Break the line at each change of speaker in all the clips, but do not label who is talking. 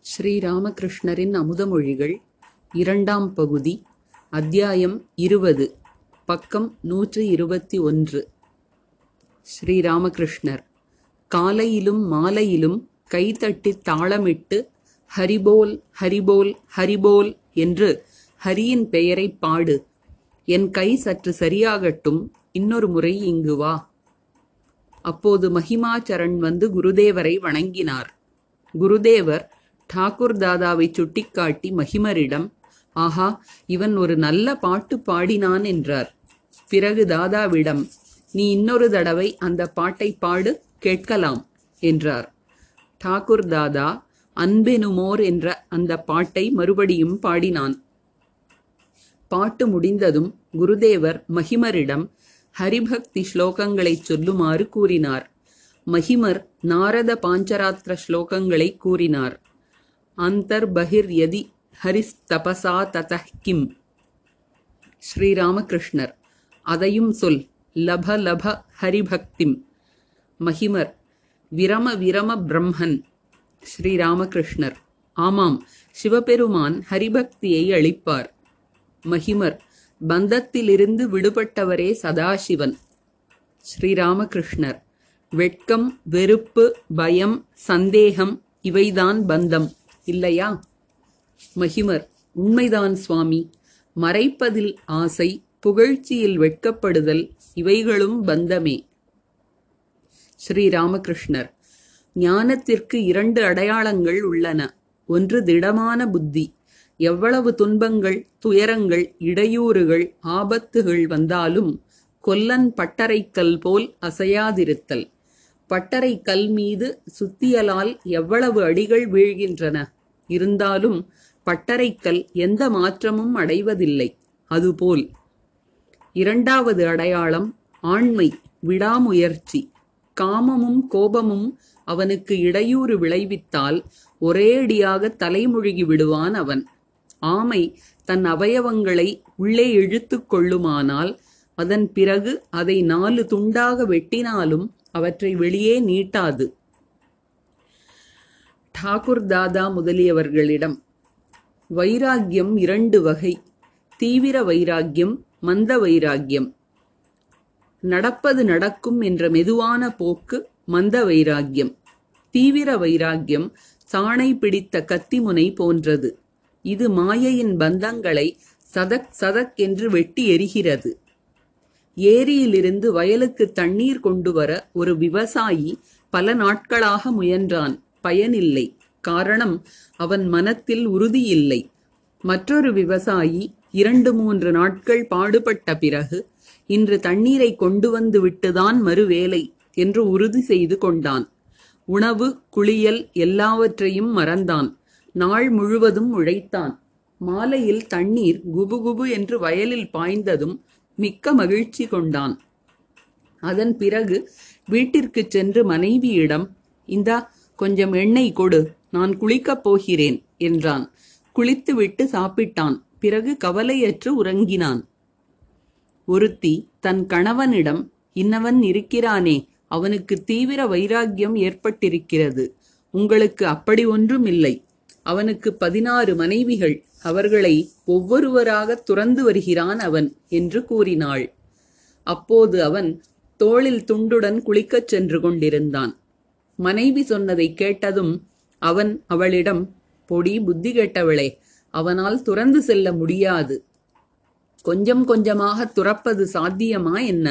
ஸ்ரீராமகிருஷ்ணரின் அமுதமொழிகள் இரண்டாம் பகுதி அத்தியாயம் இருபது பக்கம் நூற்றி இருபத்தி ஒன்று. ஸ்ரீராமகிருஷ்ணர் காலையிலும் மாலையிலும் கைதட்டித் தாளமிட்டு ஹரிபோல் ஹரிபோல் ஹரிபோல் என்று ஹரியின் பெயரைப் பாடு. என் கை சற்று சரியாகட்டும் இன்னொரு முறை இங்கு வா அப்போது மகிமாச்சரண் வந்து குருதேவரை வணங்கினார். குருதேவர் டாகூர் தாதாவை சுட்டிக்காட்டி மகிமரிடம் ஆஹா இவன் ஒரு நல்ல பாட்டு பாடினான் என்றார். பிறகு தாதாவிடம் நீ இன்னொரு தடவை அந்த பாட்டை பாடு கேட்கலாம் என்றார். டாகூர் தாதா அன்பெனுமோர் என்ற அந்த பாட்டை மறுபடியும் பாடினான். பாட்டு முடிந்ததும் குருதேவர் மகிமரிடம் ஹரிபக்தி ஸ்லோகங்களைச் சொல்லுமாறு கூறினார். மகிமர் நாரத பாஞ்சராத்திர ஸ்லோகங்களை கூறினார். அந்தர் பகிர் யதி ஹரிஸ்தபசா ததः கிம். ஸ்ரீராமகிருஷ்ணர் அதையும் சொல் லப லப ஹரிபக்திம். மகிமர் விரம விரம பிரம்மன். ஸ்ரீராமகிருஷ்ணர் ஆமாம் சிவபெருமான் ஹரிபக்தியை அளிப்பார். மகிமர் பந்தத்திலிருந்து விடுபட்டவரே சதாசிவன். ஸ்ரீராமகிருஷ்ணர் வெட்கம் வெறுப்பு பயம் சந்தேகம் இவைதான் பந்தம். இல்லையா? மகிமர் உண்மைதான் சுவாமி. மறைப்பதில் ஆசை புகழ்ச்சியில் வெட்கப்படுதல் இவைகளும் பந்தமே. ஸ்ரீராமகிருஷ்ணர் ஞானத்திற்கு இரண்டு அடையாளங்கள் உள்ளன. ஒன்று திடமான புத்தி. எவ்வளவு துன்பங்கள் துயரங்கள் இடையூறுகள் ஆபத்துகள் வந்தாலும் கொல்லன் பட்டறைக்கல் போல் அசையாதிருத்தல். பட்டறைக்கல் மீது சுத்தியலால் எவ்வளவு அடிகள் வீழ்கின்றன? இருந்தாலும் பட்டறைக்கல் எந்த மாற்றமும் அடைவதில்லை. அதுபோல் இரண்டாவது அடையாளம் ஆண்மை விடாமுயற்சி. காமமும் கோபமும் அவனுக்கு இடையூறு விளைவித்தால் ஒரேடியாக தலைமுழுகி விடுவான் அவன். ஆமை தன் அவயவங்களை உள்ளே இழுத்து கொள்ளுமானால் அதன் பிறகு அதை நாலு துண்டாக வெட்டினாலும் அவற்றை வெளியே நீட்டாது. டாகூர் தாதா முதலியவர்களிடம் வைராக்கியம் இரண்டு வகை தீவிர வைராக்கியம் மந்த வைராக்கியம். நடப்பது நடக்கும் என்ற மெதுவான போக்கு மந்த வைராக்கியம். தீவிர வைராக்கியம் சாணை பிடித்த கத்திமுனை போன்றது. இது மாயையின் பந்தங்களை சதக் சதக் என்று வெட்டி எரிகிறது. ஏரியிலிருந்து வயலுக்கு தண்ணீர் கொண்டு வர ஒரு விவசாயி பல நாட்களாக முயன்றான். பயனில்லை. காரணம் அவன் மனத்தில் உறுதியில்லை. மற்றொரு விவசாயி இரண்டு மூன்று நாட்கள் பாடுபட்ட பிறகு இன்று தண்ணீரை கொண்டு வந்து விட்டுதான் மறுவேலை என்று உறுதி செய்து கொண்டான். உணவு குளியல் எல்லாவற்றையும் மறந்தான். நாள் முழுவதும் உழைத்தான். மாலையில் தண்ணீர் குபுகுபு என்று வயலில் பாய்ந்ததும் மிக்க மகிழ்ச்சி கொண்டான். அதன் பிறகு வீட்டிற்குச் சென்று மனைவியிடம் இந்தா கொஞ்சம் எண்ணெய் கொடு நான் குளிக்கப் போகிறேன் என்றான். குளித்துவிட்டு சாப்பிட்டான். பிறகு கவலையற்று உறங்கினான். ஒருத்தி தன் கணவனிடம் இன்னவன் இருக்கிறானே அவனுக்கு தீவிர வைராக்கியம் ஏற்பட்டிருக்கிறது. உங்களுக்கு அப்படி ஒன்றும் இல்லை. அவனுக்கு பதினாறு மனைவிகள். அவர்களை ஒவ்வொருவராக துறந்து வருகிறான் அவன் என்று கூறினாள். அப்போது அவன் தோளில் துண்டுடன் குளிக்கச் சென்று கொண்டிருந்தான். மனைவி சொன்னதை கேட்டதும் அவன் அவளிடம் பொடி புத்தி கேட்டவளே அவனால் துறந்து செல்ல முடியாது. கொஞ்சம் கொஞ்சமாக துறப்பது சாத்தியமா என்ன?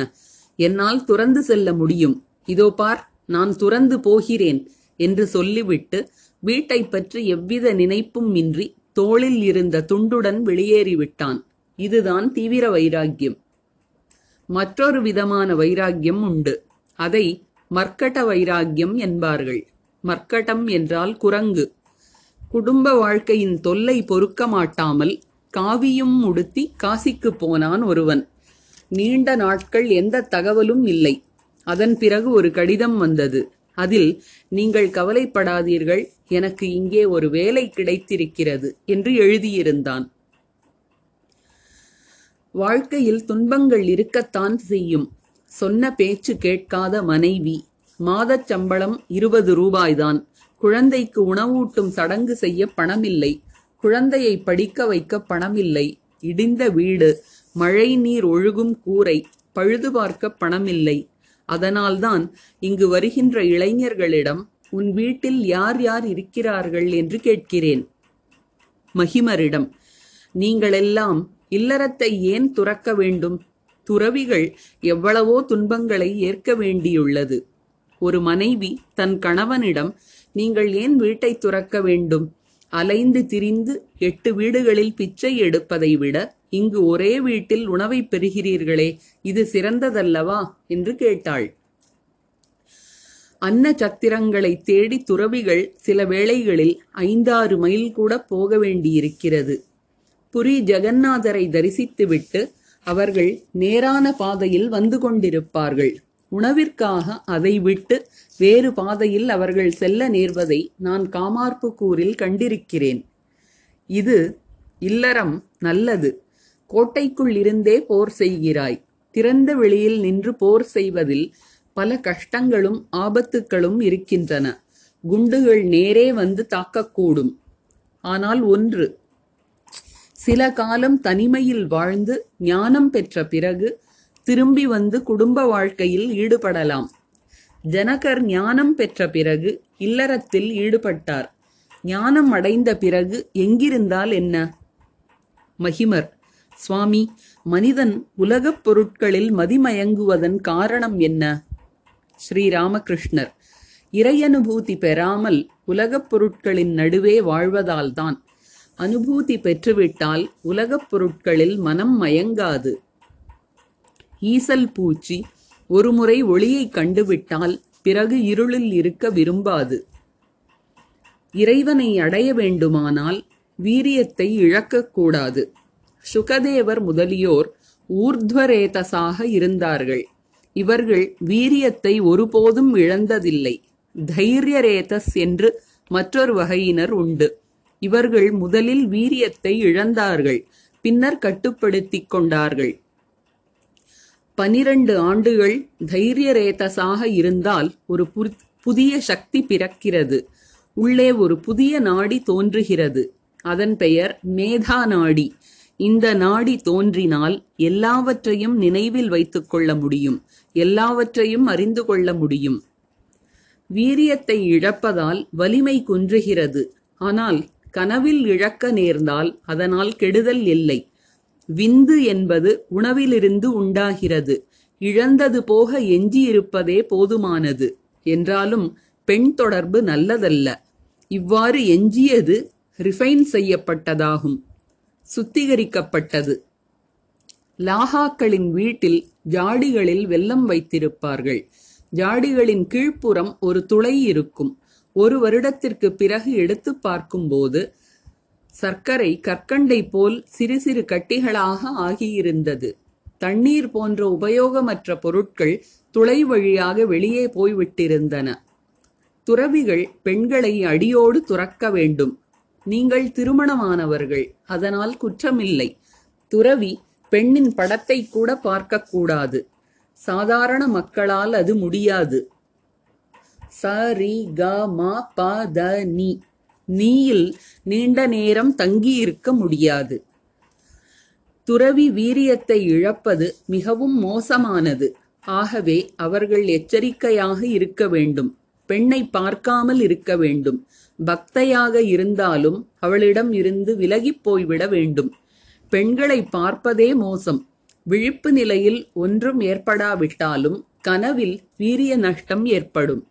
என்னால் துறந்து செல்ல முடியும். இதோ பார் நான் துறந்து போகிறேன் என்று சொல்லிவிட்டு வீட்டை பற்றி எவ்வித நினைப்பும் இன்றி தோளில் இருந்த துண்டுடன் வெளியேறிவிட்டான். இதுதான் தீவிர வைராக்கியம். மற்றொரு விதமான வைராக்கியம் உண்டு. அதை மர்க்கட வைராக்கியம் என்பார்கள். மர்க்கட்டம் என்றால் குரங்கு. குடும்ப வாழ்க்கையின் தொல்லை பொறுக்க மாட்டாமல் காவியும் உடுத்தி காசிக்கு போனான் ஒருவன். நீண்ட நாட்கள் எந்த தகவலும் இல்லை. அதன் பிறகு ஒரு கடிதம் வந்தது. அதில் நீங்கள் கவலைப்படாதீர்கள் எனக்கு இங்கே ஒரு வேலை கிடைத்திருக்கிறது என்று எழுதியிருந்தான். வாழ்க்கையில் துன்பங்கள் இருக்கத்தான் செய்யும். சொன்ன பேச்சு கேட்காத மனைவி மாதச் சம்பளம் இருபது ரூபாய்தான். குழந்தைக்கு உணவூட்டும் சடங்கு செய்ய பணமில்லை. குழந்தையை படிக்க வைக்க பணமில்லை. இடிந்த வீடு மழை நீர் ஒழுகும் கூரை பழுது பார்க்க பணமில்லை. அதனால்தான் இங்கு வருகின்ற இளைஞர்களிடம் உன் வீட்டில் யார் யார் இருக்கிறார்கள்? என்று கேட்கிறேன். மகிமரிடம் நீங்களெல்லாம் இல்லறத்தை ஏன் துறக்க வேண்டும்? துறவிகள் எவ்வளவோ துன்பங்களை ஏற்க வேண்டியுள்ளது. ஒரு மனைவி தன் கணவனிடம் நீங்கள் ஏன் வீட்டை துறக்க வேண்டும்? அலைந்து திரிந்து எட்டு வீடுகளில் பிச்சை எடுப்பதை விட இங்கு ஒரே வீட்டில் உணவை பெறுகிறீர்களே இது சிறந்ததல்லவா? என்று கேட்டாள். அன்ன சத்திரங்களை தேடி துறவிகள் சில வேளைகளில் ஐந்தாறு மைல் கூட போக வேண்டியிருக்கிறது. புரி ஜெகநாதரை தரிசித்துவிட்டு அவர்கள் நேரான பாதையில் வந்து கொண்டிருப்பார்கள். உணவிற்காக அதை விட்டு வேறு பாதையில் அவர்கள் செல்ல நேர்வதை நான் காமார்புக்கூரில் கண்டிருக்கிறேன். இது இல்லறம் நல்லது. கோட்டைக்குள் இருந்தே போர் செய்கிறாய். திறந்த வெளியில் நின்று போர் செய்வதில் பல கஷ்டங்களும் ஆபத்துக்களும் இருக்கின்றன. குண்டுகள் நேரே வந்து தாக்கக்கூடும். ஆனால் ஒன்று சில காலம் தனிமையில் வாழ்ந்து ஞானம் பெற்ற பிறகு திரும்பி வந்து குடும்ப வாழ்க்கையில் ஈடுபடலாம். ஜனகர் ஞானம் பெற்ற பிறகு இல்லறத்தில் ஈடுபட்டார். ஞானம் அடைந்த பிறகு எங்கிருந்தால் என்ன? மகிமர். சுவாமி மனிதன் உலகப் பொருட்களில் மதிமயங்குவதன் காரணம் என்ன? ஸ்ரீராமகிருஷ்ணர் இறையனுபூதி பெறாமல் உலகப் பொருட்களின் நடுவே வாழ்வதால்தான் அனுபூதி பெற்றுவிட்டால் உலகப் பொருட்களில் மனம் மயங்காது. ஈசல் பூச்சி ஒருமுறை ஒளியை கண்டுவிட்டால் பிறகு இருளில் இருக்க விரும்பாது. இறைவனை அடைய வேண்டுமானால் வீரியத்தை இழக்கக்கூடாது சுகதேவர் முதலியோர் ஊர்த்வரேதசாக இருந்தார்கள். இவர்கள் வீரியத்தை ஒருபோதும் இழந்ததில்லை. தைரியரேதஸ் என்று மற்றொரு வகையினர் உண்டு. இவர்கள் முதலில் வீரியத்தை இழந்தார்கள் பின்னர் கட்டுப்படுத்திக் கொண்டார்கள். பனிரண்டு ஆண்டுகள் தைரியரேதசாக இருந்தால் ஒரு புதிய சக்தி பிறக்கிறது. உள்ளே ஒரு புதிய நாடி தோன்றுகிறது. அதன் பெயர் மேதா நாடி. இந்த நாடி தோன்றினால் எல்லாவற்றையும் நினைவில் வைத்துக் கொள்ள முடியும் எல்லாவற்றையும் அறிந்து கொள்ள முடியும். வீரியத்தை இழப்பதால் வலிமை குன்றுகிறது. ஆனால் கனவில் இழக்க நேர்ந்தால் அதனால் கெடுதல் இல்லை. விந்து என்பது உணவிலிருந்து உண்டாகிறது. இழந்தது போக எஞ்சியிருப்பதே போதுமானது. என்றாலும் பெண் தொடர்பு நல்லதல்ல. இவ்வாறு எஞ்சியது ரிஃபைன் செய்யப்பட்டதாகும். சுத்திகரிக்கப்பட்டது. லாகாக்களின் வீட்டில் ஜாடிகளில் வெல்லம் வைத்திருப்பார்கள். ஜாடிகளின் கீழ்ப்புறம் ஒரு துளை இருக்கும். ஒரு வருடத்திற்கு பிறகு எடுத்து பார்க்கும்போது சர்க்கரை கற்கண்டை போல் சிறு சிறு கட்டிகளாக ஆகியிருந்தது. தண்ணீர் போன்ற உபயோகமற்ற பொருட்கள் துளை வழியாக வெளியே போய்விட்டிருந்தன. துறவிகள் பெண்களை அடியோடு துறக்க வேண்டும். நீங்கள் திருமணமானவர்கள். அதனால் குற்றமில்லை. துறவி பெண்ணின் படத்தை கூட பார்க்கக்கூடாது. சாதாரண மக்களால் அது முடியாது. ச ரி க ம ப த நீ நீயில் நீண்ட நேரம் தங்கியிருக்க முடியாது. துறவி வீரியத்தை இழப்பது மிகவும் மோசமானது. ஆகவே அவர்கள் எச்சரிக்கையாக இருக்க வேண்டும். பெண்ணை பார்க்காமல் இருக்க வேண்டும். பக்தையாக இருந்தாலும் அவளிடம் இருந்து விலகிப் போய்விட வேண்டும். பெண்களை பார்ப்பதே மோசம். விழிப்பு நிலையில் ஒன்றும் ஏற்படாவிட்டாலும் கனவில் வீரிய நஷ்டம் ஏற்படும்.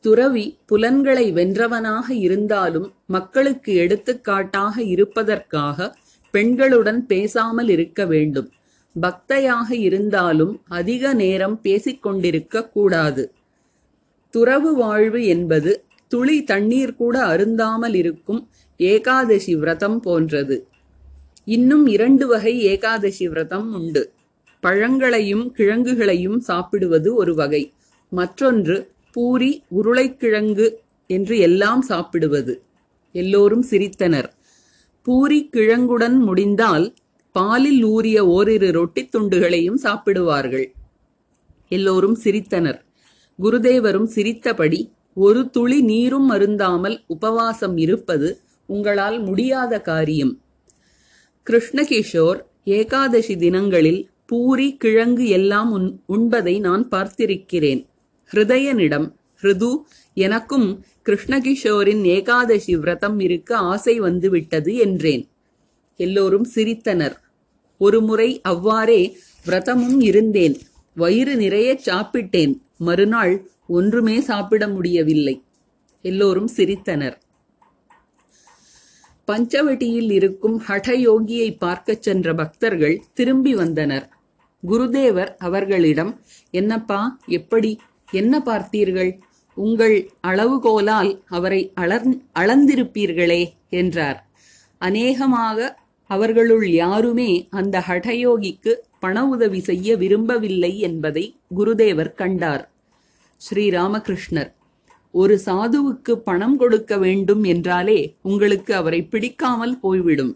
துறவி புலன்களை வென்றவனாக இருந்தாலும் மக்களுக்கு எடுத்துக்காட்டாக இருப்பதற்காக பெண்களுடன் பேசாமல் இருக்க வேண்டும். பக்தையாக இருந்தாலும் அதிக நேரம் பேசிக்கொண்டிருக்க கூடாது. துறவு வாழ்வு என்பது துளி தண்ணீர் கூட அருந்தாமல் இருக்கும் ஏகாதசி விரதம் போன்றது. இன்னும் இரண்டு வகை ஏகாதசி விரதம் உண்டு. பழங்களையும் கிழங்குகளையும் சாப்பிடுவது ஒரு வகை. மற்றொன்று பூரி உருளைக்கிழங்கு என்று எல்லாம் சாப்பிடுவது. எல்லோரும் சிரித்தனர். பூரி கிழங்குடன் முடிந்தால் பாலில் ஊறிய ஓரிரு ரொட்டி துண்டுகளையும் சாப்பிடுவார்கள். எல்லோரும் சிரித்தனர். குருதேவரும் சிரித்தபடி ஒரு துளி நீரும் அருந்தாமல் உபவாசம் இருப்பது உங்களால் முடியாத காரியம். கிருஷ்ணகிஷோர் ஏகாதசி தினங்களில் பூரி கிழங்கு எல்லாம் உண் உண்பதை நான் பார்த்திருக்கிறேன். ஹிருதயனிடம் ஹிருது எனக்கும் கிருஷ்ணகிஷோரின் ஏகாதசி விரதம் இருக்க ஆசை வந்துவிட்டது என்றேன். எல்லோரும் சிரித்தனர். ஒருமுறை அவ்வாறே விரதமும் இருந்தேன். வயிறு நிறைய சாப்பிட்டேன். மறுநாள் ஒன்றுமே சாப்பிட முடியவில்லை. எல்லோரும் சிரித்தனர். பஞ்சவட்டியில் இருக்கும் ஹடயோகியை பார்க்கச் சென்ற பக்தர்கள் திரும்பி வந்தனர். குருதேவர் அவர்களிடம் என்னப்பா எப்படி? என்ன பார்த்தீர்கள்? உங்கள் அளவுகோலால் அவரை அளர் அளந்திருப்பீர்களே என்றார். அநேகமாக அவர்களுள் யாருமே அந்த ஹடயோகிக்கு பண உதவி செய்ய விரும்பவில்லை என்பதை குருதேவர் கண்டார். ஸ்ரீராமகிருஷ்ணர் ஒரு சாதுவுக்கு பணம் கொடுக்க வேண்டும் என்றாலே உங்களுக்கு அவரை பிடிக்காமல் போய்விடும்.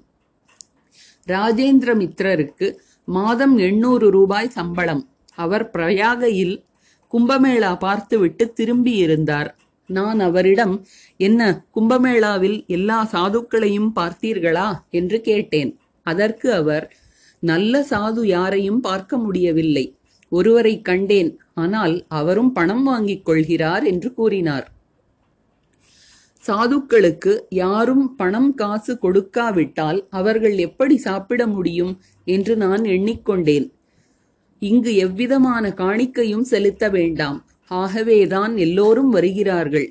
ராஜேந்திர மித்ரருக்கு மாதம் எண்ணூறு ரூபாய் சம்பளம். அவர் பிரயாகையில் கும்பமேளா பார்த்துவிட்டு திரும்பியிருந்தார். நான் அவரிடம் என்ன கும்பமேளாவில் எல்லா சாதுக்களையும் பார்த்தீர்களா? என்று கேட்டேன். அதற்கு அவர் நல்ல சாது யாரையும் பார்க்க முடியவில்லை. ஒருவரை கண்டேன் ஆனால் அவரும் பணம் வாங்கிக் கொள்கிறார் என்று கூறினார். சாதுக்களுக்கு யாரும் பணம் காசு கொடுக்காவிட்டால் அவர்கள் எப்படி சாப்பிட முடியும் என்று நான் எண்ணிக்கொண்டேன். இங்கு எவ்விதமான காணிக்கையும் செலுத்த வேண்டாம். ஆகவேதான் எல்லோரும் வருகிறார்கள்.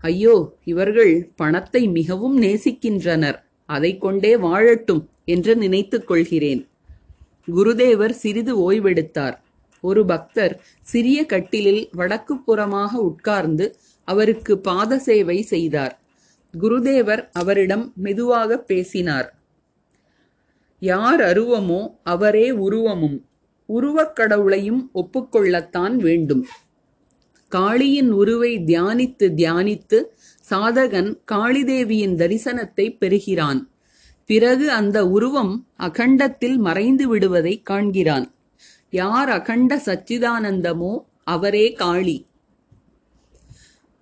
ஐயோ இவர்கள் பணத்தை மிகவும் நேசிக்கின்றனர். அதை கொண்டே வாழட்டும் என்று நினைத்துக் கொள்கிறேன். குருதேவர் சிறிது ஓய்வெடுத்தார். ஒரு பக்தர் சிறிய கட்டிலில் வடக்கு புறமாக உட்கார்ந்து அவருக்கு பாத சேவை செய்தார். குருதேவர் அவரிடம் மெதுவாக பேசினார். யார் அருவமோ அவரே உருவமும். உருவக் கடவுளையும் ஒப்புக்கொள்ளத்தான் வேண்டும். காளியின் உருவை தியானித்து தியானித்து சாதகன் காளிதேவியின் தரிசனத்தை பெறுகிறான். பிறகு அந்த உருவம் அகண்டத்தில் மறைந்து விடுவதை காண்கிறான். யார் அகண்ட சச்சிதானந்தமோ அவரே காளி.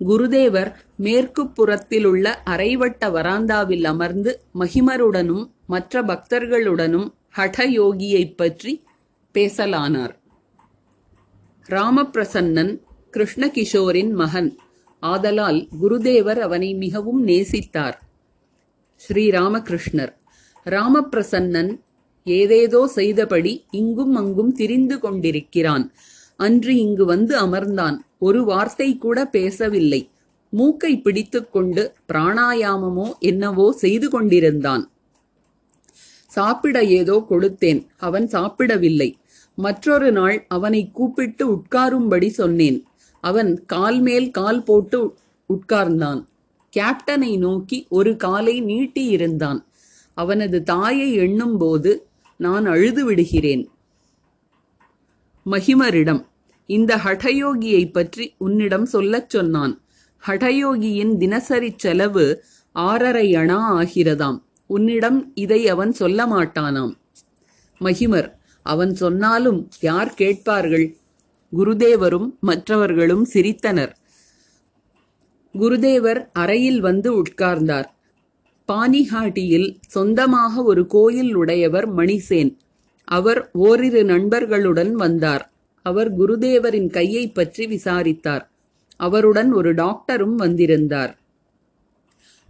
குருதேவர் மேற்கு புறத்திலுள்ள அரைவட்ட வராந்தாவில் அமர்ந்து மகிமருடனும் மற்ற பக்தர்களுடனும் ஹடயோகியைப் பற்றி பேசலானார். ராமபிரசன்னன் கிருஷ்ணகிஷோரின் மகன். ஆதலால் குருதேவர் அவனை மிகவும் நேசித்தார். ஸ்ரீராமகிருஷ்ணர் ராமபிரசன்னன் ஏதேதோ செய்தபடி இங்கும் அங்கும் திரிந்து கொண்டிருக்கிறான். அன்று இங்கு வந்து அமர்ந்தான். ஒரு வார்த்தை கூட பேசவில்லை. மூக்கை பிடித்துக்கொண்டு பிராணாயாமமோ என்னவோ செய்து கொண்டிருந்தான். சாப்பிட ஏதோ கொடுத்தேன். அவன் சாப்பிடவில்லை. மற்றொரு நாள் அவனை கூப்பிட்டு உட்காரும்படி சொன்னேன். அவன் கால் மேல் கால் போட்டு உட்கார்ந்தான். கேப்டனை நோக்கி ஒரு காலை நீட்டி இருந்தான் அவனது தாயை எண்ணும்போது நான் அழுது விடுகிறேன். மகிமரிடம் இந்த ஹடயோகியை பற்றி உன்னிடம் சொல்லச் சொன்னான். ஹடயோகியின் தினசரி செலவு ஆறரை அணா ஆகிறதாம். உன்னிடம் இதை அவன் சொல்ல மாட்டானாம். மகிமர் அவன் சொன்னாலும் யார் கேட்பார்கள்? குருதேவரும் மற்றவர்களும் சிரித்தனர். குருதேவர் அறையில் வந்து உட்கார்ந்தார். பானிஹாட்டியில் சொந்தமாக ஒரு கோயில் உடையவர் மணிசேன். அவர் ஓரிரு நண்பர்களுடன் வந்தார். அவர் குருதேவரின் கையை பற்றி விசாரித்தார். அவருடன் ஒரு டாக்டரும் வந்திருந்தார்.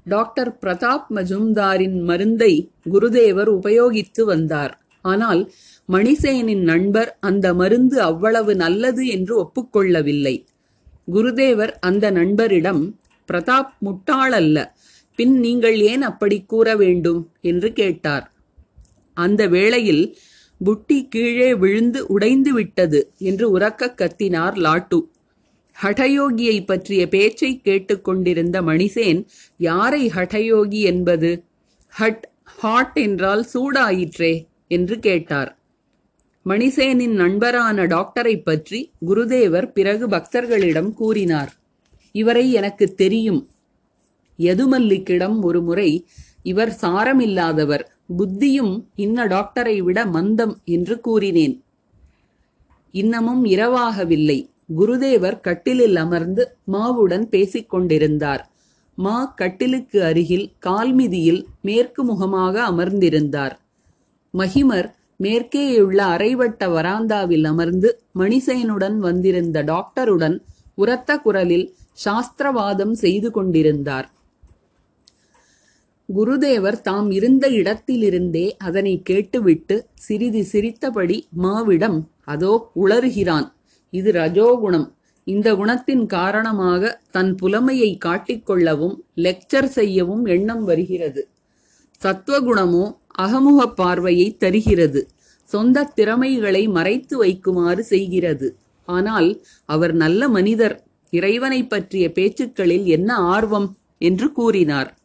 டாக்டர் பிரதாப் மஜும்தாரின் மருந்தை குருதேவர் உபயோகித்து வந்தார். ஆனால் மணிசேனின் நண்பர் அந்த மருந்து அவ்வளவு நல்லது என்று ஒப்புக்கொள்ளவில்லை. குருதேவர் அந்த நண்பரிடம் பிரதாப் முட்டாளல்ல பின் நீங்கள் ஏன் அப்படி கூற வேண்டும்? என்று கேட்டார். அந்த வேளையில் புட்டி கீழே விழுந்து உடைந்து விட்டது என்று உறக்க கத்தினார் லாட்டு. ஹடயோகியை பற்றிய பேச்சை கேட்டுக்கொண்டிருந்த மணிசேன் யாரை ஹடயோகி என்பது? ஹட் ஹாட் என்றால் சூடாயிற்றே? என்று கேட்டார். மணிசேனின் நண்பரான டாக்டரை பற்றி குருதேவர் பிறகு பக்தர்களிடம் கூறினார். இவரை எனக்கு தெரியும். யதுமல்லிக்கிடம் ஒரு முறை இவர் சாரமில்லாதவர் புத்தியும் இன்ன டாக்டரை விட மந்தம் என்று கூறினேன். இன்னமும் இரவாகவில்லை. குருதேவர் கட்டிலில் அமர்ந்து மாவுடன் பேசிக் கொண்டிருந்தார் மா கட்டிலுக்கு அருகில் கால்மிதியில் மேற்கு முகமாக அமர்ந்திருந்தார். மகிமர் மேற்கேயுள்ள அரைவட்ட வராந்தாவில் அமர்ந்து மணிசேனுடன் வந்திருந்த டாக்டருடன் உரத்த குரலில் சாஸ்திரவாதம் செய்து கொண்டிருந்தார். குருதேவர் தாம் இருந்த இடத்திலிருந்தே அதனை கேட்டுவிட்டு சிறிது சிரித்தபடி மாவிடம் அதோ உளறுகிறான். இது ரஜோகுணம். இந்த குணத்தின் காரணமாக தன் புலமையை காட்டிக்கொள்ளவும் லெக்சர் செய்யவும் எண்ணம் வருகிறது. சத்வகுணமோ அகமுக பார்வையை தருகிறது. சொந்த திறமைகளை மறைத்து வைக்குமாறு செய்கிறது. ஆனால் அவர் நல்ல மனிதர். இறைவனை பற்றிய பேச்சுக்களில் என்ன ஆர்வம்? என்று கூறினார்.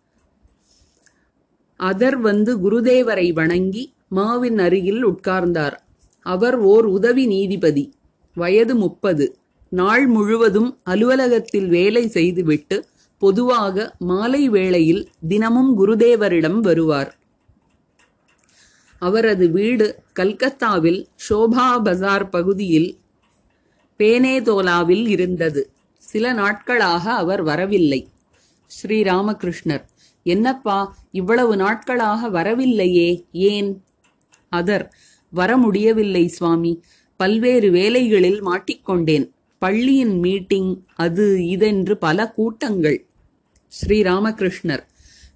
அதர் வந்து குருதேவரை வணங்கி மாவின் அருகில் உட்கார்ந்தார். அவர் ஓர் உதவி நீதிபதி. வயது முப்பது. நாள் முழுவதும் அலுவலகத்தில் வேலை செய்துவிட்டு பொதுவாக மாலை வேளையில் தினமும் குருதேவரிடம் வருவார். அவரது வீடு கல்கத்தாவில் ஷோபா பஜார் பகுதியில் பேனேதோலாவில் இருந்தது. சில நாட்களாக அவர் வரவில்லை. ஸ்ரீராமகிருஷ்ணர் என்னப்பா இவ்வளவு நாட்களாக வரவில்லையே ஏன்? அதர் வர முடியவில்லை சுவாமி. பல்வேறு வேலைகளில் மாட்டிக்கொண்டேன். பள்ளியின் மீட்டிங் அது இதென்று பல கூட்டங்கள். ஸ்ரீராமகிருஷ்ணர்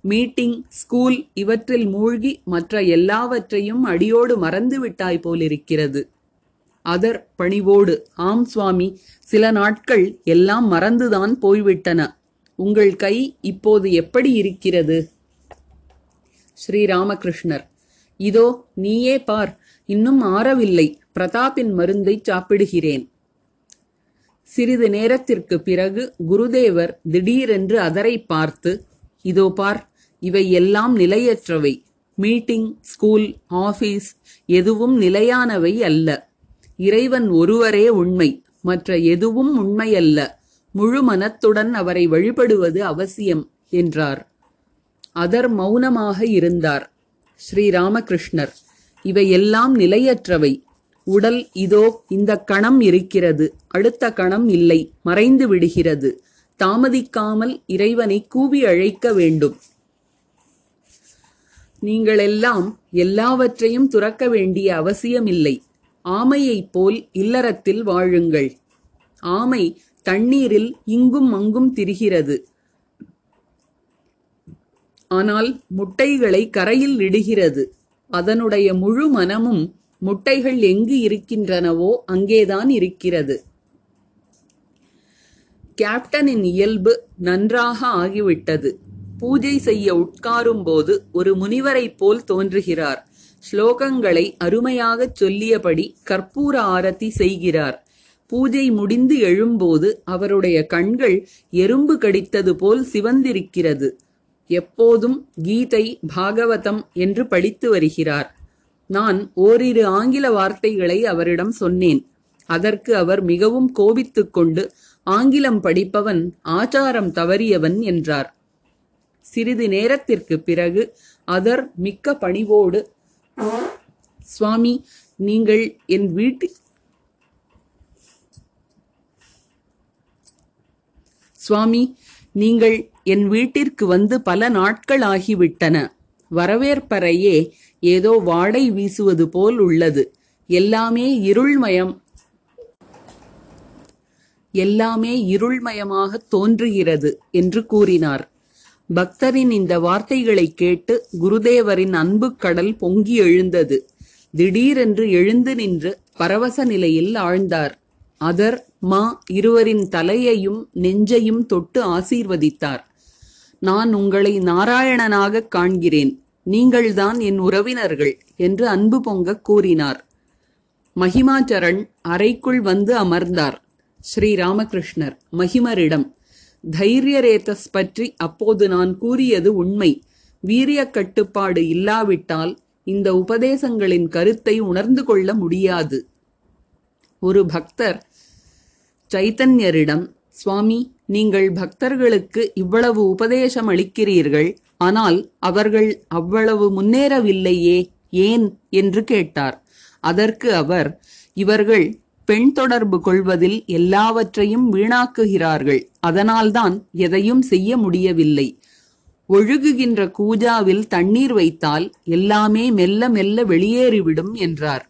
மீட்டிங் ஸ்கூல் இவற்றில் மூழ்கி மற்ற எல்லாவற்றையும் அடியோடு மறந்து விட்டாய் போலிருக்கிறது. அதர் பணிவோடு ஆம் சுவாமி சில நாட்கள் எல்லாம் மறந்துதான் போய்விட்டன. உங்கள் கை இப்போது எப்படி இருக்கிறது? ஸ்ரீராமகிருஷ்ணர். இதோ நீயே பார் இன்னும் ஆறவில்லை பிரதாப்பின் மருந்தை சாப்பிடுகிறேன். சிறிது நேரத்திற்கு பிறகு குருதேவர் திடீரென்று அதரை பார்த்து இதோ பார் இவை எல்லாம் நிலையற்றவை. மீட்டிங் ஸ்கூல் ஆபீஸ் எதுவும் நிலையானவை அல்ல. இறைவன் ஒருவரே உண்மை மற்ற எதுவும் உண்மையல்ல. முழு மனத்துடன் அவரை வழிபடுவது அவசியம் என்றார். அதர் மௌனமாக இருந்தார். ஸ்ரீராமகிருஷ்ணர் இவையெல்லாம் நிலையற்றவை. உடல் இதோ இந்த கணம் இருக்கிறது. அடுத்த கணம் இல்லை. மறைந்து விடுகிறது. தாமதிக்காமல் இறைவனை கூவி அழைக்க வேண்டும். நீங்களெல்லாம் எல்லாவற்றையும் துறக்க வேண்டிய அவசியமில்லை. ஆமையைப் போல் இல்லறத்தில் வாழுங்கள். ஆமை தண்ணீரில் இங்கும் அங்கும் திரிகிறது. ஆனால் முட்டைகளை கரையில் இடுகிறது. அதனுடைய முழு மனமும் முட்டைகள் எங்கு இருக்கின்றனவோ அங்கேதான் இருக்கிறது. கேப்டனின் இயல்பு நன்றாக ஆகிவிட்டது. பூஜை செய்ய உட்காரும் போது ஒரு முனிவரைப் போல் தோன்றுகிறார். ஸ்லோகங்களை அருமையாகச் சொல்லியபடி கற்பூர ஆரத்தி செய்கிறார். பூஜை முடிந்து எழும்போது அவருடைய கண்கள் எறும்பு கடித்தது போல் சிவந்திருக்கிறது. எப்போதும் கீதை பாகவதம் என்று படித்து வருகிறார். நான் ஓரிரு ஆங்கில வார்த்தைகளை அவரிடம் சொன்னேன். அதற்கு அவர் மிகவும் கோபித்துக் கொண்டு ஆங்கிலம் படிப்பவன் ஆச்சாரம் தவறியவன் என்றார். சிறிது நேரத்திற்கு பிறகு அதர் மிக்க பணிவோடு சுவாமி நீங்கள் என் வீட்டு சுவாமி நீங்கள் என் வீட்டிற்கு வந்து பல நாட்கள் ஆகிவிட்டன. வரவேற்பறையே ஏதோ வாடை வீசுவது போல் உள்ளது. எல்லாமே இருள்மயம். எல்லாமே இருள்மயமாக தோன்றுகிறது என்று கூறினார். பக்தரின் இந்த வார்த்தைகளை கேட்டு குருதேவரின் அன்பு கடல் பொங்கி எழுந்தது. திடீரென்று எழுந்து நின்று பரவச நிலையில் ஆழ்ந்தார். அதர் மா இருவரின் தலையையும் நெஞ்சையும் தொட்டு ஆசீர்வதித்தார். நான் உங்களை நாராயணனாக காண்கிறேன். நீங்கள்தான் என் உறவினர்கள் என்று அன்பு பொங்க கூறினார். மகிமாச்சரண் அறைக்குள் வந்து அமர்ந்தார். ஸ்ரீ ராமகிருஷ்ணர் மகிமரிடம் தைரியரேதஸ் பற்றி அப்போது நான் கூறியது உண்மை. வீரிய கட்டுப்பாடு இல்லாவிட்டால் இந்த உபதேசங்களின் கருத்தை உணர்ந்து கொள்ள முடியாது ஒரு பக்தர் சைத்தன்யரிடம் சுவாமி நீங்கள் பக்தர்களுக்கு இவ்வளவு உபதேசம் அளிக்கிறீர்கள் ஆனால் அவர்கள் அவ்வளவு முன்னேறவில்லையே ஏன்? என்று கேட்டார். அதற்கு அவர் இவர்கள் பெண் தொடர்பு கொள்வதில் எல்லாவற்றையும் வீணாக்குகிறார்கள் அதனால்தான் எதையும் செய்ய முடியவில்லை. ஒழுகுகின்ற கூஜாவில் தண்ணீர் வைத்தால் எல்லாமே மெல்ல மெல்ல வெளியேறிவிடும் என்றார்.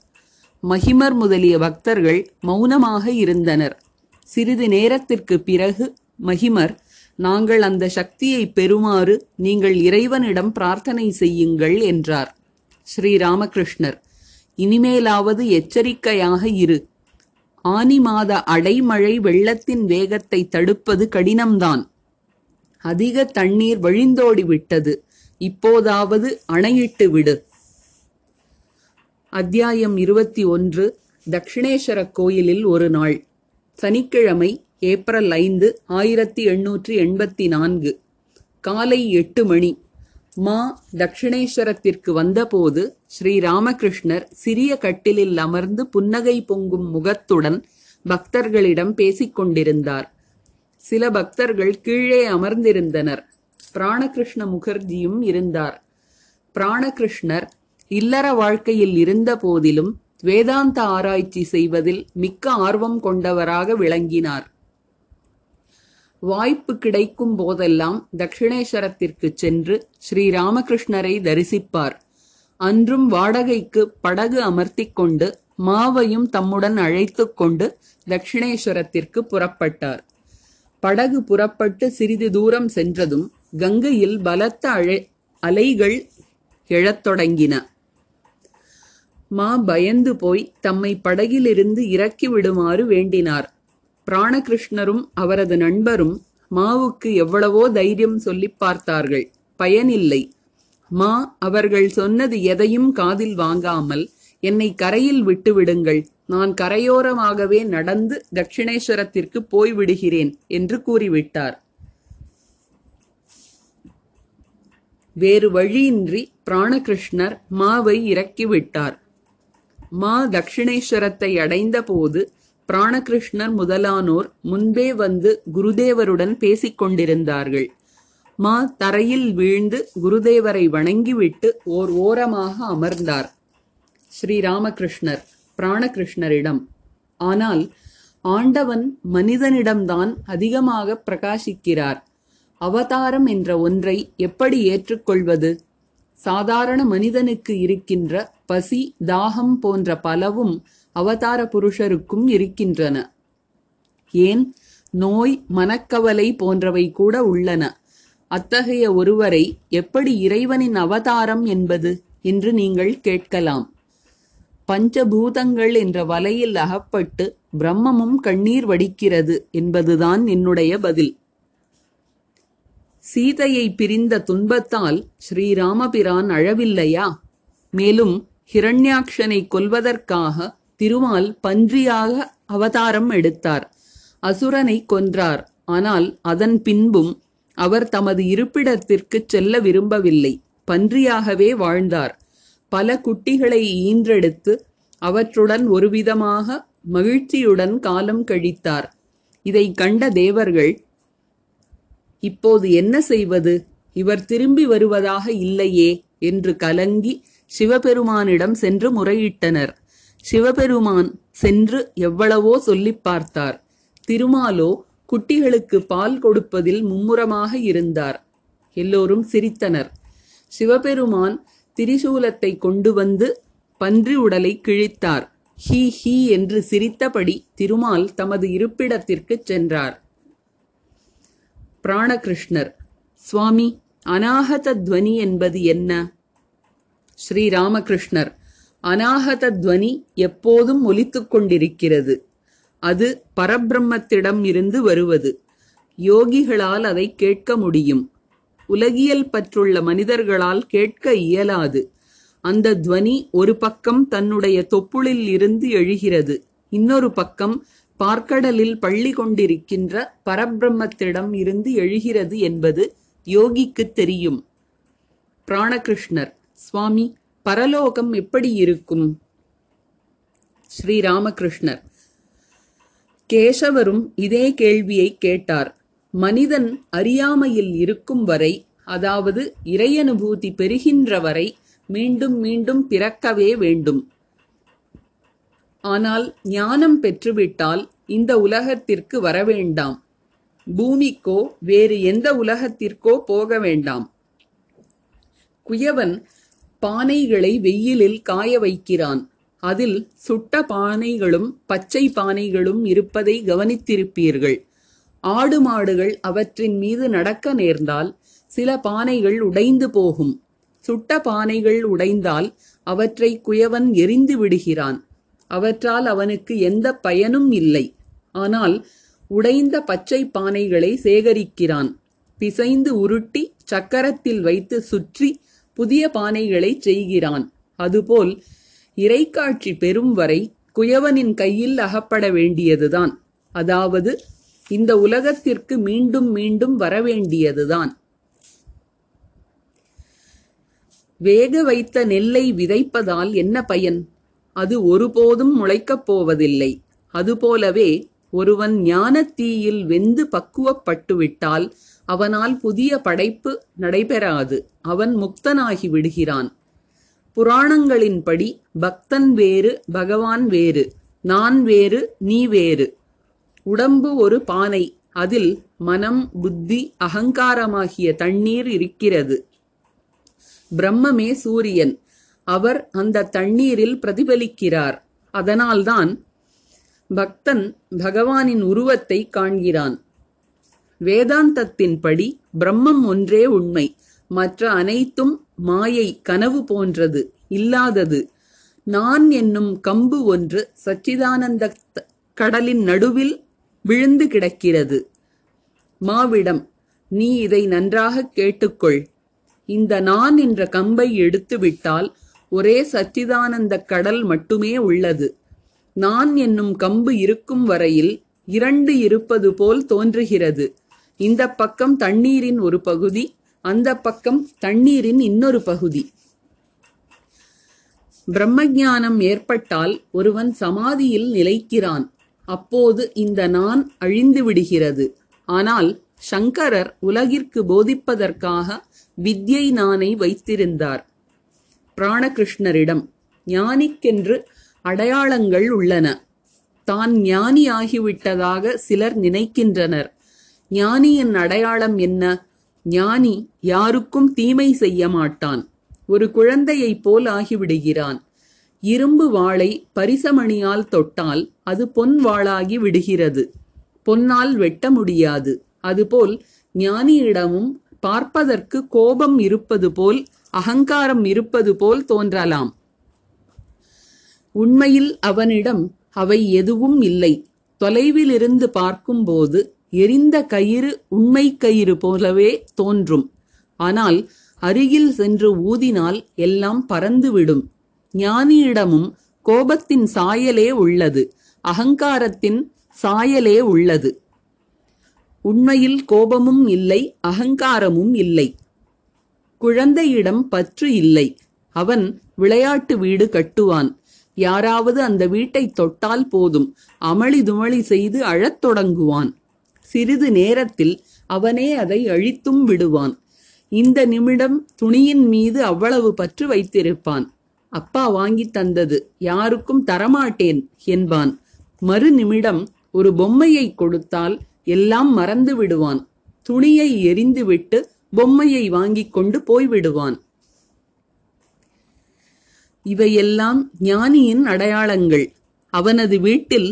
மகிமர் முதலிய பக்தர்கள் மௌனமாக இருந்தனர். சிறிது நேரத்திற்கு பிறகு மகிமர் நாங்கள் அந்த சக்தியை பெறுமாறு நீங்கள் இறைவனிடம் பிரார்த்தனை செய்யுங்கள் என்றார். ஸ்ரீராமகிருஷ்ணர் இனிமேலாவது எச்சரிக்கையாக இரு. ஆனி மாத அடைமழை வெள்ளத்தின் வேகத்தை தடுப்பது கடினம்தான். அதிக தண்ணீர் வழிந்தோடி விட்டது. இப்போதாவது அணையிட்டு விடு. அத்தியாயம் இருபத்தி ஒன்று தக்ஷிணேஸ்வர கோயிலில் ஒரு நாள். சனிக்கிழமை ஏப்ரல் ஐந்து ஆயிரத்தி எண்ணூற்றி எண்பத்தி நான்கு. காலை எட்டு மணி. மா தக்ஷிணேஸ்வரத்திற்கு வந்தபோது ஸ்ரீ ராமகிருஷ்ணர் சிறிய கட்டிலில் அமர்ந்து புன்னகை பொங்கும் முகத்துடன் பக்தர்களிடம் பேசிக் கொண்டிருந்தார். சில பக்தர்கள் கீழே அமர்ந்திருந்தனர். பிராணகிருஷ்ண முகர்ஜியும் இருந்தார். பிராணகிருஷ்ணர் இல்லற வாழ்க்கையில் இருந்த போதிலும் வேதாந்த ஆராய்ச்சி செய்வதில் மிக்க ஆர்வம் கொண்டவராக விளங்கினார். வாய்ப்பு கிடைக்கும் போதெல்லாம் தட்சிணேஸ்வரத்திற்கு சென்று ஸ்ரீ ராமகிருஷ்ணரை தரிசிப்பார். அன்றும் வாடகைக்கு படகு அமர்த்தி கொண்டு மாவையும் தம்முடன் அழைத்து கொண்டு தட்சிணேஸ்வரத்திற்கு புறப்பட்டார். படகு புறப்பட்டு சிறிது தூரம் சென்றதும் கங்கையில் பலத்த அழை அலைகள் எழத் தொடங்கின. மா பயந்து போய் தம்மை படகிலிருந்து இறக்கி விடுமாறு வேண்டினார். பிராணகிருஷ்ணரும் அவரது நண்பரும் மாவுக்கு எவ்வளவோ தைரியம் சொல்லிப் பார்த்தார்கள். பயனில்லை. மா அவர்கள் சொன்னது எதையும் காதில் வாங்காமல் என்னை கரையில் விட்டுவிடுங்கள். நான் கரையோரமாகவே நடந்து தட்சிணேஸ்வரத்திற்கு போய்விடுகிறேன் என்று கூறிவிட்டார். வேறு வழியின்றி பிராணகிருஷ்ணர் மாவை இறக்கிவிட்டார். மா தட்சிணேஸ்வரத்தை அடைந்தபோது பிராணகிருஷ்ணர் முதலானோர் முன்பே வந்து குருதேவருடன் பேசிக் கொண்டிருந்தார்கள் மா தரையில் வீழ்ந்து குருதேவரை வணங்கிவிட்டு ஓர் ஓரமாக அமர்ந்தார். ஸ்ரீராமகிருஷ்ணர் பிராணகிருஷ்ணரிடம் ஆனால் ஆண்டவன் மனிதனிடம்தான் அதிகமாக பிரகாசிக்கிறார். அவதாரம் என்ற ஒன்றை எப்படி ஏற்றுக்கொள்வது? சாதாரண மனிதனுக்கு இருக்கின்ற பசி தாகம் போன்ற பலவும் அவதார புருஷருக்கும் இருக்கின்றன. ஏன்? நோய் மனக்கவலை போன்றவை கூட உள்ளன. அத்தகைய ஒருவரை எப்படி இறைவனின் அவதாரம் என்பது என்று நீங்கள் கேட்கலாம். பஞ்சபூதங்கள் என்ற வலையில் அகப்பட்டு பிரம்மமும் கண்ணீர் வடிக்கிறது என்பதுதான் என்னுடைய பதில். சீதையை பிரிந்த துன்பத்தால் ஸ்ரீராமபிரான் அழவில்லையா? மேலும் ஹிரண்யாக்ஷனை கொல்வதற்காக திருமால் பன்றியாக அவதாரம் எடுத்தார். அசுரனை கொன்றார். ஆனால் அதன் பின்பும் அவர் தமது இருப்பிடத்திற்குச் செல்ல விரும்பவில்லை. பன்றியாகவே வாழ்ந்தார். பல குட்டிகளை ஈன்றெடுத்து அவற்றுடன் ஒருவிதமாக மகிழ்ச்சியுடன் காலம் கழித்தார். இதை கண்ட தேவர்கள் இப்போது என்ன செய்வது? இவர் திரும்பி வருவதாக இல்லையே என்று கலங்கி சிவபெருமானிடம் சென்று முறையிட்டனர். சிவபெருமான் சென்று எவ்வளவோ சொல்லிப் பார்த்தார். திருமாலோ குட்டிகளுக்கு பால் கொடுப்பதில் மும்முரமாக இருந்தார். எல்லோரும் சிரித்தனர். சிவபெருமான் திரிசூலத்தை கொண்டு வந்து பன்றி உடலை கிழித்தார். ஹீ ஹீ என்று சிரித்தபடி திருமால் தமது இருப்பிடத்திற்குச் சென்றார். பிராணகிருஷ்ணர் சுவாமி அநாகத துவனி என்பது என்ன? ஸ்ரீராமகிருஷ்ணர் அநாகத துவனி எப்போதும் ஒலித்துக் கொண்டிருக்கிறது அது பரபிரம்மத்திடம் இருந்து வருவது. யோகிகளால் அதை கேட்க முடியும். உலகியல் பற்றுள்ள மனிதர்களால் கேட்க இயலாது. அந்த துவனி ஒரு பக்கம் தன்னுடைய தொப்புளில் இருந்து எழுகிறது. இன்னொரு பக்கம் பார்க்கடலில் பள்ளி கொண்டிருக்கின்ற பரபிரம்மத்திடம் இருந்து எழுகிறது என்பது யோகிக்கு தெரியும். பிராணகிருஷ்ணர் சுவாமி பரலோகம் எப்படி இருக்கும்? ஸ்ரீராமகிருஷ்ணர். கேசவரும் இதே கேள்வியை கேட்டார். மனிதன் அறியாமையில் இருக்கும் வரை அதாவது இறையனுபூதி பெறுகின்ற வரை மீண்டும் மீண்டும் பிறக்கவே வேண்டும். ஆனால் ஞானம் பெற்றுவிட்டால் இந்த உலகத்திற்கு வரவேண்டாம் பூமிக்கோ வேறு எந்த உலகத்திற்கோ போக வேண்டாம். குயவன் பானைகளை வெயிலில் காய வைக்கிறான். அதில் சுட்ட பானைகளும் பச்சை பானைகளும் இருப்பதை கவனித்திருப்பீர்கள். ஆடு மாடுகள் அவற்றின் மீது நடக்க நேர்ந்தால் சில பானைகள் உடைந்து போகும். சுட்ட பானைகள் உடைந்தால் அவற்றை குயவன் எரிந்து விடுகிறான். அவற்றால் அவனுக்கு எந்த பயனும் இல்லை. ஆனால் உடைந்த பச்சை பானைகளை சேகரிக்கிறான். பிசைந்து உருட்டி சக்கரத்தில் வைத்து சுற்றி புதிய பானைகளை செய்கிறான். அதுபோல் இறைக்காட்சி பெறும் வரை குயவனின் கையில் அகப்பட வேண்டியதுதான். அதாவது இந்த உலகத்திற்கு மீண்டும் மீண்டும் வரவேண்டியதுதான் வேக வைத்த நெல்லை விதைப்பதால் என்ன பயன்? அது ஒருபோதும் முளைக்கப் போவதில்லை. அதுபோலவே ஒருவன் ஞானத்தீயில் வெந்து பக்குவப்பட்டுவிட்டால் அவனால் புதிய படைப்பு நடைபெறாது. அவன் முக்தனாகி விடுகிறான். புராணங்களின்படி பக்தன் வேறு பகவான் வேறு நான் வேறு நீ வேறு. உடம்பு ஒரு பானை. அதில் மனம் புத்தி அகங்காரமாகிய தண்ணீர் இருக்கிறது. பிரம்மமே சூரியன். அவர் அந்த தண்ணீரில் பிரதிபலிக்கிறார். அதனால்தான் பக்தன் பகவானின் உருவத்தை காண்கிறான். வேதாந்தத்தின்படி பிரம்மம் ஒன்றே உண்மை. மற்ற அனைத்தும் மாயை கனவு போன்றது இல்லாதது. நான் என்னும் கம்பு ஒன்று சச்சிதானந்த கடலின் நடுவில் விழுந்து கிடக்கிறது. மாவிடம் நீ இதை நன்றாக கேட்டுக்கொள். இந்த நான் என்ற கம்பை எடுத்துவிட்டால் ஒரே சச்சிதானந்த கடல் மட்டுமே உள்ளது. நான் என்னும் கம்பு இருக்கும் வரையில் இரண்டு இருப்பது போல் தோன்றுகிறது. இந்த பக்கம் தண்ணீரின் ஒரு பகுதி அந்த பக்கம் தண்ணீரின் இன்னொரு பகுதி. பிரம்மஞானம் ஏற்பட்டால் ஒருவன் சமாதியில் நிலைக்கிறான். அப்போது இந்த நான் அழிந்து விடுகிறது. ஆனால் சங்கரர் உலகிற்கு போதிப்பதற்காக வித்யை நானை வைத்திருந்தார். பிராணகிருஷ்ணரிடம் ஞானிக்கென்று அடையாளங்கள் உள்ளன. தான் ஞானி ஆகிவிட்டதாக சிலர் நினைக்கின்றனர். ஞானியின் அடையாளம் என்ன? ஞானி யாருக்கும் தீமை செய்ய மாட்டான். ஒரு குழந்தையைப் போல் ஆகிவிடுகிறான். இரும்பு வாளை பரிசமணியால் தொட்டால் அது பொன் வாளாகி விடுகிறது. பொன்னால் வெட்ட முடியாது. அதுபோல் ஞானியிடமும் பார்ப்பதற்கு கோபம் இருப்பது போல் அகங்காரம் இருப்பது போல் தோன்றலாம். உண்மையில் அவனிடம் அவை எதுவும் இல்லை. தொலைவிலிருந்து பார்க்கும்போது எரிந்த கயிறு உண்மை கயிறு போலவே தோன்றும். ஆனால் அருகில் சென்று ஊதினால் எல்லாம் பறந்துவிடும். ஞானியிடமும் கோபத்தின் சாயலே உள்ளது. அகங்காரத்தின் சாயலே உள்ளது. உண்மையில் கோபமும் இல்லை அகங்காரமும் இல்லை. குழந்தையிடம் பற்று இல்லை. அவன் விளையாட்டு வீடு கட்டுவான். யாராவது அந்த வீட்டை தொட்டால் போதும். அமளி துமளி செய்து அழத் தொடங்குவான். சிறிது நேரத்தில் அவனே அதை அழித்தும் விடுவான். இந்த நிமிடம் துணியின் மீது அவ்வளவு பற்று வைத்திருப்பான். அப்பா வாங்கி தந்தது யாருக்கும் தரமாட்டேன் என்பான். மறு நிமிடம் ஒரு பொம்மையை கொடுத்தால் எல்லாம் மறந்து விடுவான். துணியை எரிந்துவிட்டு பொம்மையை வாங்கிக் கொண்டு போய்விடுவான். இவையெல்லாம் ஞானியின் அடையாளங்கள். அவனது வீட்டில்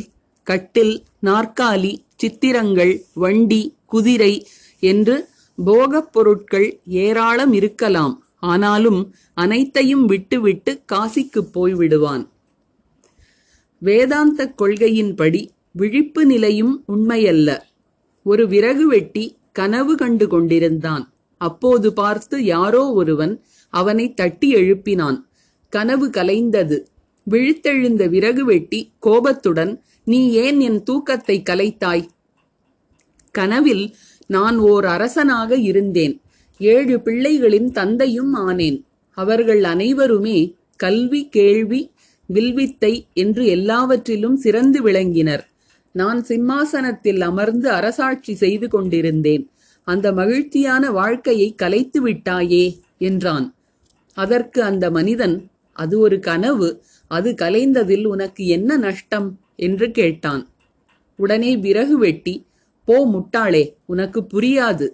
கட்டில் நாற்காலி சித்திரங்கள் வண்டி குதிரை என்று போகப் பொருட்கள் ஏராளம் இருக்கலாம். ஆனாலும் அனைத்தையும் விட்டுவிட்டு காசிக்குப் போய்விடுவான். வேதாந்த கொள்கையின்படி விழிப்பு நிலையும் உண்மையல்ல. ஒரு விறகு வெட்டி கனவு கண்டு கொண்டிருந்தான். அப்போது பார்த்து யாரோ ஒருவன் அவனை தட்டி எழுப்பினான். கனவு கலைந்தது. விழித்தெழுந்த விறகு வெட்டி கோபத்துடன் நீ ஏன் என் தூக்கத்தை கலைத்தாய்? கனவில் நான் ஓர் அரசனாக இருந்தேன். ஏழு பிள்ளைகளின் தந்தையும் ஆனேன். அவர்கள் அனைவருமே கல்வி கேள்வி வில்வித்தை என்று எல்லாவற்றிலும் சிறந்து விளங்கினர். நான் சிம்மாசனத்தில் அமர்ந்து அரசாட்சி செய்து கொண்டிருந்தேன். அந்த மகிழ்ச்சியான வாழ்க்கையை கலைத்து விட்டாயே என்றான். அதற்கு அந்த மனிதன் அது ஒரு கனவு அது கலைந்ததில் உனக்கு என்ன நஷ்டம்? என்று கேட்டான். உடனே விறகு வெட்டி போ முட்டாளே உனக்கு புரியாது.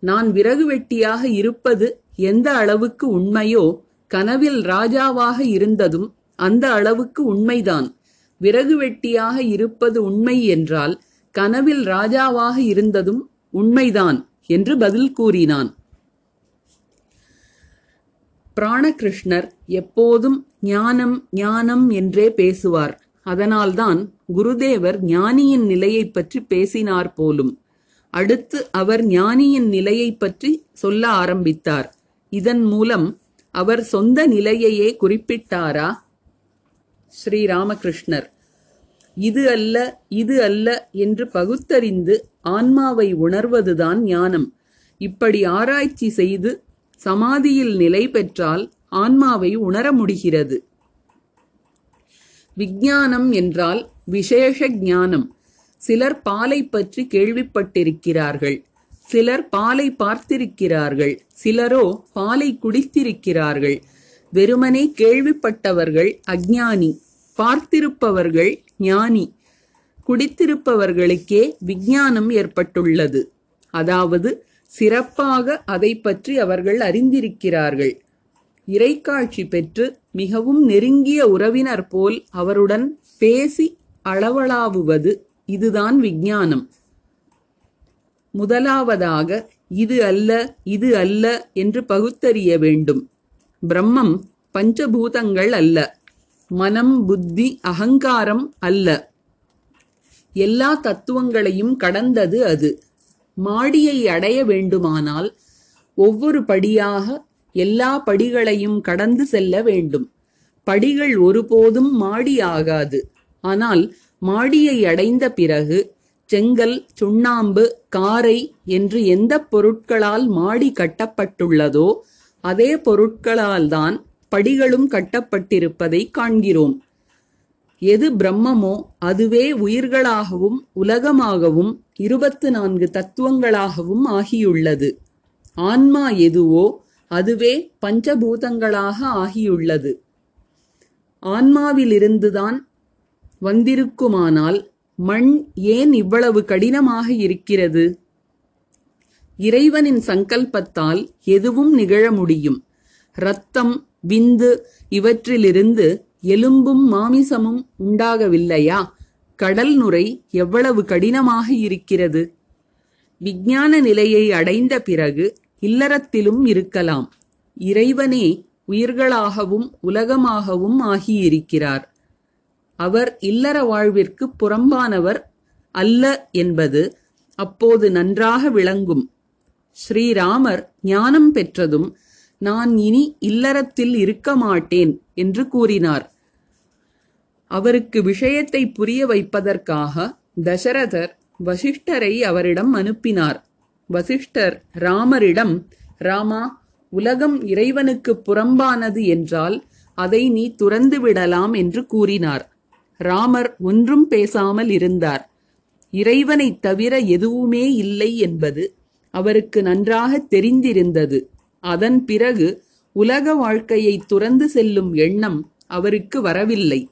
நான் விறகு வெட்டியாக இருப்பது எந்த அளவுக்கு உண்மையோ கனவில் ராஜாவாக இருந்ததும் அந்த அளவுக்கு உண்மைதான். விறகு வெட்டியாக இருப்பது உண்மை என்றால் கனவில் ராஜாவாக இருந்ததும் உண்மைதான் என்று பதில் கூறினான். பிராணகிருஷ்ணர் எப்போதும் ஞானம் ஞானம் என்றே பேசுவார். அதனால்தான் குருதேவர் ஞானியின் நிலையைப் பற்றி பேசினார் போலும். அடுத்து அவர் ஞானியின் நிலையைப் பற்றி சொல்ல ஆரம்பித்தார். இதன் மூலம் அவர் சொந்த நிலையையே குறிப்பிட்டாரா? ஸ்ரீராமகிருஷ்ணர். இது அல்ல இது அல்ல என்று பகுத்தறிந்து ஆன்மாவை உணர்வதுதான் ஞானம். இப்படி ஆராய்ச்சி செய்து சமாதியில் நிலை பெற்றால் ஆன்மாவை உணர முடிகிறது. விஞ்ஞானம் என்றால் விசேஷ ஞானம் சிலர் பாலை பற்றி கேள்விப்பட்டிருக்கிறார்கள். சிலர் பாலை பார்த்திருக்கிறார்கள். சிலரோ பாலை குடித்திருக்கிறார்கள். வெறுமனே கேள்விப்பட்டவர்கள் அஜ்ஞானி பார்த்திருப்பவர்கள் ஞானி. குடித்திருப்பவர்களுக்கே விஞ்ஞானம் ஏற்பட்டுள்ளது. அதாவது சிறப்பாக அதை பற்றி அவர்கள் அறிந்திருக்கிறார்கள். இறைக்காட்சி பெற்று மிகவும் நெருங்கிய உறவினர் போல் அவருடன் பேசி அளவளாவுவது இதுதான் விஞ்ஞானம். முதலாவதாக இது அல்ல இது அல்ல என்று பகுத்தறிய வேண்டும். பிரம்மம் பஞ்சபூதங்கள் அல்ல. மனம் புத்தி அகங்காரம் அல்ல. எல்லா தத்துவங்களையும் கடந்தது அது. மாடியை அடைய வேண்டுமானால் ஒவ்வொரு படியாக எல்லா படிகளையும் கடந்து செல்ல வேண்டும். படிகள் ஒருபோதும் மாடி ஆகாது. ஆனால் மாடியை அடைந்த பிறகு செங்கல் சுண்ணாம்பு காரை என்று எந்த பொருட்களால் மாடி கட்டப்பட்டுள்ளதோ அதே பொருட்களால்தான் படிகளும் கட்டப்பட்டிருப்பதை காண்கிறோம். எது பிரம்மமோ அதுவே உயிர்களாகவும் உலகமாகவும் இருபத்து நான்கு தத்துவங்களாகவும் ஆகியுள்ளது. ஆன்மா எதுவோ அதுவே பஞ்சபூதங்களாக ஆகியுள்ளது. ஆன்மாவிலிருந்துதான் வந்திருக்குமானால் மண் ஏன் இவ்வளவு கடினமாக இருக்கிறது? இறைவனின் சங்கல்பத்தால் எதுவும் நிகழ முடியும். ரத்தம் விந்து இவற்றிலிருந்து எலும்பும் மாமிசமும் உண்டாகவில்லையா? கடல் நுரை எவ்வளவு கடினமாக இருக்கிறது? விஞ்ஞான நிலையை அடைந்த பிறகு இல்லறத்திலும் இருக்கலாம். இறைவனே உயிர்களாகவும் உலகமாகவும் ஆகியிருக்கிறார். அவர் இல்லற வாழ்விற்கு புறம்பானவர் அல்ல என்பது அப்போது நன்றாக விளங்கும். ஸ்ரீராமர் ஞானம் பெற்றதும் நான் இனி இல்லறத்தில் இருக்க மாட்டேன் என்று கூறினார். அவருக்கு விஷயத்தை புரிய வைப்பதற்காக தசரதர் வசிஷ்டரை அவரிடம் அனுப்பினார். வசிஷ்டர் ராமரிடம் ராமா உலகம் இறைவனுக்கு புறம்பானது என்றால் அதை நீ துறந்து விடலாம் என்று கூறினார். ராமர் ஒன்றும் பேசாமல் இருந்தார். இறைவனைத் தவிர எதுவுமே இல்லை என்பது அவருக்கு நன்றாக தெரிந்திருந்தது. அதன் பிறகு உலக வாழ்க்கையை துறந்து செல்லும் எண்ணம் அவருக்கு வரவில்லை.